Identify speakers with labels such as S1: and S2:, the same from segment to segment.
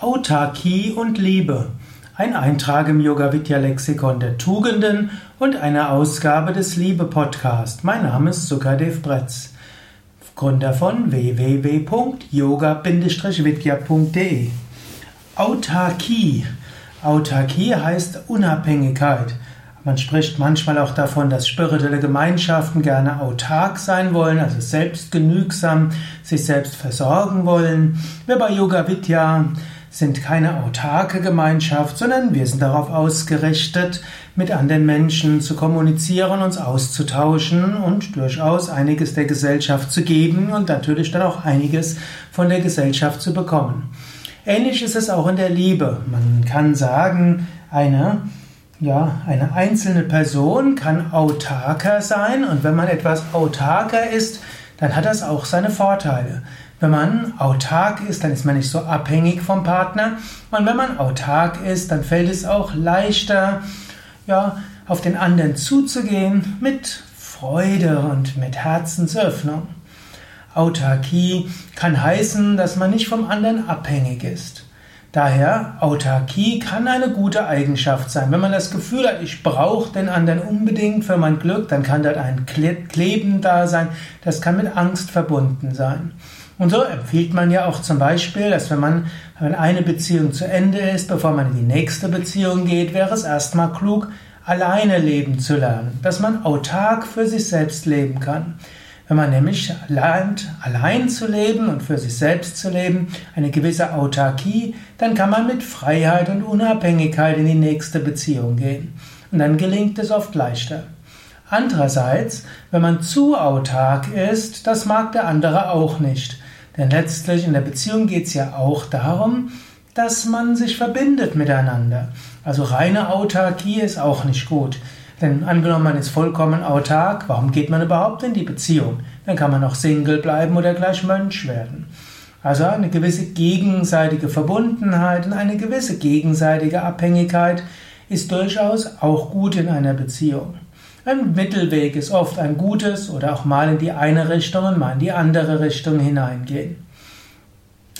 S1: Autarkie und Liebe. Ein Eintrag im Yoga Vidya Lexikon der Tugenden und eine Ausgabe des Liebe Podcast. Mein Name ist Sukadev Bretz, Gründer von www.yoga-vidya.de. Autarkie. Autarkie heißt Unabhängigkeit. Man spricht manchmal auch davon, dass spirituelle Gemeinschaften gerne autark sein wollen, also selbstgenügsam sich selbst versorgen wollen. Wir bei Yoga Vidya sind keine autarke Gemeinschaft, sondern wir sind darauf ausgerichtet, mit anderen Menschen zu kommunizieren, uns auszutauschen und durchaus einiges der Gesellschaft zu geben und natürlich dann auch einiges von der Gesellschaft zu bekommen. Ähnlich ist es auch in der Liebe. Man kann sagen, eine ja, eine einzelne Person kann autarker sein und wenn man etwas autarker ist, dann hat das auch seine Vorteile. Wenn man autark ist, dann ist man nicht so abhängig vom Partner und wenn man autark ist, dann fällt es auch leichter, ja, auf den anderen zuzugehen mit Freude und mit Herzensöffnung. Autarkie kann heißen, dass man nicht vom anderen abhängig ist. Daher, Autarkie kann eine gute Eigenschaft sein. Wenn man das Gefühl hat, ich brauche den anderen unbedingt für mein Glück, dann kann dort ein Kleben da sein. Das kann mit Angst verbunden sein. Und so empfiehlt man ja auch zum Beispiel, dass wenn man, wenn eine Beziehung zu Ende ist, bevor man in die nächste Beziehung geht, wäre es erstmal klug, alleine leben zu lernen. Dass man autark für sich selbst leben kann. Wenn man nämlich lernt, allein zu leben und für sich selbst zu leben, eine gewisse Autarkie, dann kann man mit Freiheit und Unabhängigkeit in die nächste Beziehung gehen. Und dann gelingt es oft leichter. Andererseits, wenn man zu autark ist, das mag der andere auch nicht. Denn letztlich in der Beziehung geht es ja auch darum, dass man sich verbindet miteinander. Also reine Autarkie ist auch nicht gut. Denn angenommen, man ist vollkommen autark, warum geht man überhaupt in die Beziehung? Dann kann man auch Single bleiben oder gleich Mönch werden. Also eine gewisse gegenseitige Verbundenheit und eine gewisse gegenseitige Abhängigkeit ist durchaus auch gut in einer Beziehung. Ein Mittelweg ist oft ein gutes oder auch mal in die eine Richtung und mal in die andere Richtung hineingehen.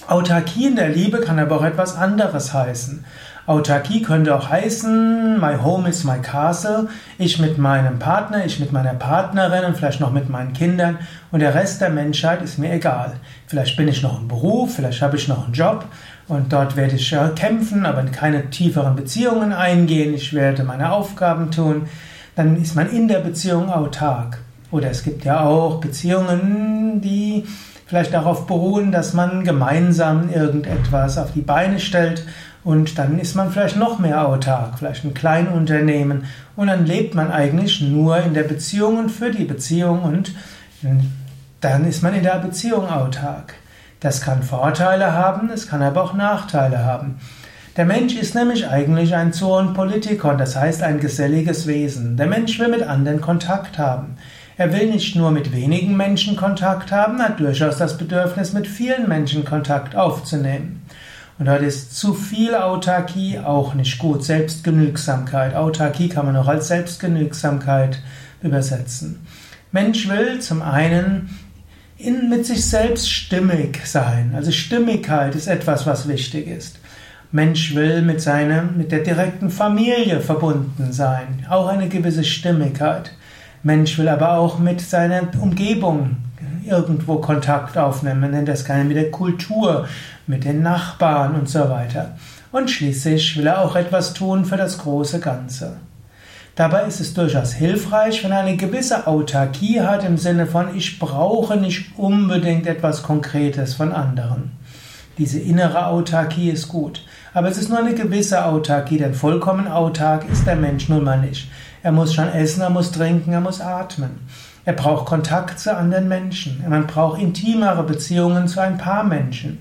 S1: Autarkie in der Liebe kann aber auch etwas anderes heißen. Autarkie könnte auch heißen, my home is my castle. Ich mit meinem Partner, ich mit meiner Partnerin und vielleicht noch mit meinen Kindern und der Rest der Menschheit ist mir egal. Vielleicht bin ich noch im Beruf, vielleicht habe ich noch einen Job und dort werde ich kämpfen, aber keine tieferen Beziehungen eingehen. Ich werde meine Aufgaben tun. Dann ist man in der Beziehung autark. Oder es gibt ja auch Beziehungen, die vielleicht darauf beruhen, dass man gemeinsam irgendetwas auf die Beine stellt und dann ist man vielleicht noch mehr autark, vielleicht ein Kleinunternehmen. Und dann lebt man eigentlich nur in der Beziehung und für die Beziehung und dann ist man in der Beziehung autark. Das kann Vorteile haben, es kann aber auch Nachteile haben. Der Mensch ist nämlich eigentlich ein Zoon Politikon, das heißt ein geselliges Wesen. Der Mensch will mit anderen Kontakt haben. Er will nicht nur mit wenigen Menschen Kontakt haben, hat durchaus das Bedürfnis, mit vielen Menschen Kontakt aufzunehmen. Und dort ist zu viel Autarkie auch nicht gut. Selbstgenügsamkeit. Autarkie kann man auch als Selbstgenügsamkeit übersetzen. Mensch will zum einen in, mit sich selbst stimmig sein. Also Stimmigkeit ist etwas, was wichtig ist. Mensch will mit seiner, mit der direkten Familie verbunden sein. Auch eine gewisse Stimmigkeit. Mensch will aber auch mit seiner Umgebung irgendwo Kontakt aufnehmen. Man nennt das gerne mit der Kultur, mit den Nachbarn und so weiter. Und schließlich will er auch etwas tun für das große Ganze. Dabei ist es durchaus hilfreich, wenn er eine gewisse Autarkie hat im Sinne von, ich brauche nicht unbedingt etwas Konkretes von anderen. Diese innere Autarkie ist gut. Aber es ist nur eine gewisse Autarkie, denn vollkommen autark ist der Mensch nun mal nicht. Er muss schon essen, er muss trinken, er muss atmen. Er braucht Kontakt zu anderen Menschen. Man braucht intimere Beziehungen zu ein paar Menschen.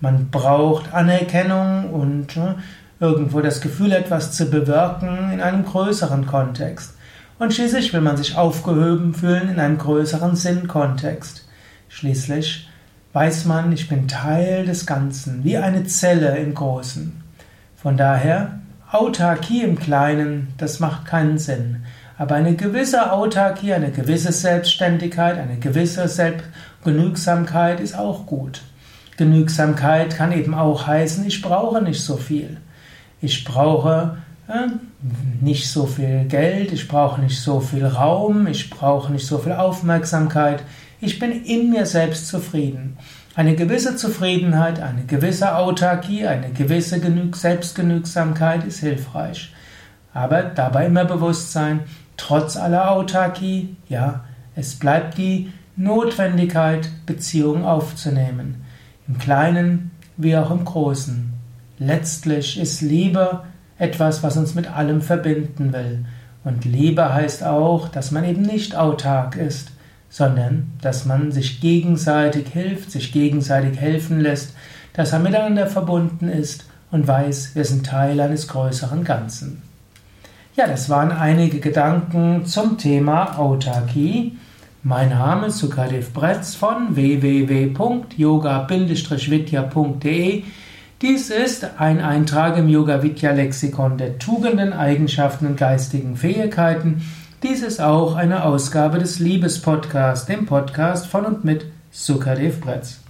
S1: Man braucht Anerkennung und ne, irgendwo das Gefühl, etwas zu bewirken in einem größeren Kontext. Und schließlich will man sich aufgehoben fühlen in einem größeren Sinnkontext. Schließlich weiß man, ich bin Teil des Ganzen, wie eine Zelle im Großen. Von daher, Autarkie im Kleinen, das macht keinen Sinn. Aber eine gewisse Autarkie, eine gewisse Selbstständigkeit, eine gewisse Selbstgenügsamkeit ist auch gut. Genügsamkeit kann eben auch heißen, ich brauche nicht so viel. Ich brauche äh, nicht so viel Geld, ich brauche nicht so viel Raum, ich brauche nicht so viel Aufmerksamkeit. Ich bin in mir selbst zufrieden. Eine gewisse Zufriedenheit, eine gewisse Autarkie, eine gewisse Selbstgenügsamkeit ist hilfreich. Aber dabei immer bewusst sein, trotz aller Autarkie, ja, es bleibt die Notwendigkeit, Beziehungen aufzunehmen. Im Kleinen wie auch im Großen. Letztlich ist Liebe etwas, was uns mit allem verbinden will. Und Liebe heißt auch, dass man eben nicht autark ist, sondern dass man sich gegenseitig hilft, sich gegenseitig helfen lässt, dass er miteinander verbunden ist und weiß, wir sind Teil eines größeren Ganzen. Ja, das waren einige Gedanken zum Thema Autarkie. Mein Name ist Sukadev Bretz von www.yoga-vidya.de. Dies ist ein Eintrag im Yoga Vidya Lexikon der Tugenden, Eigenschaften und geistigen Fähigkeiten dies ist auch eine Ausgabe des Liebespodcasts, dem Podcast von und mit Sukadev Bretz.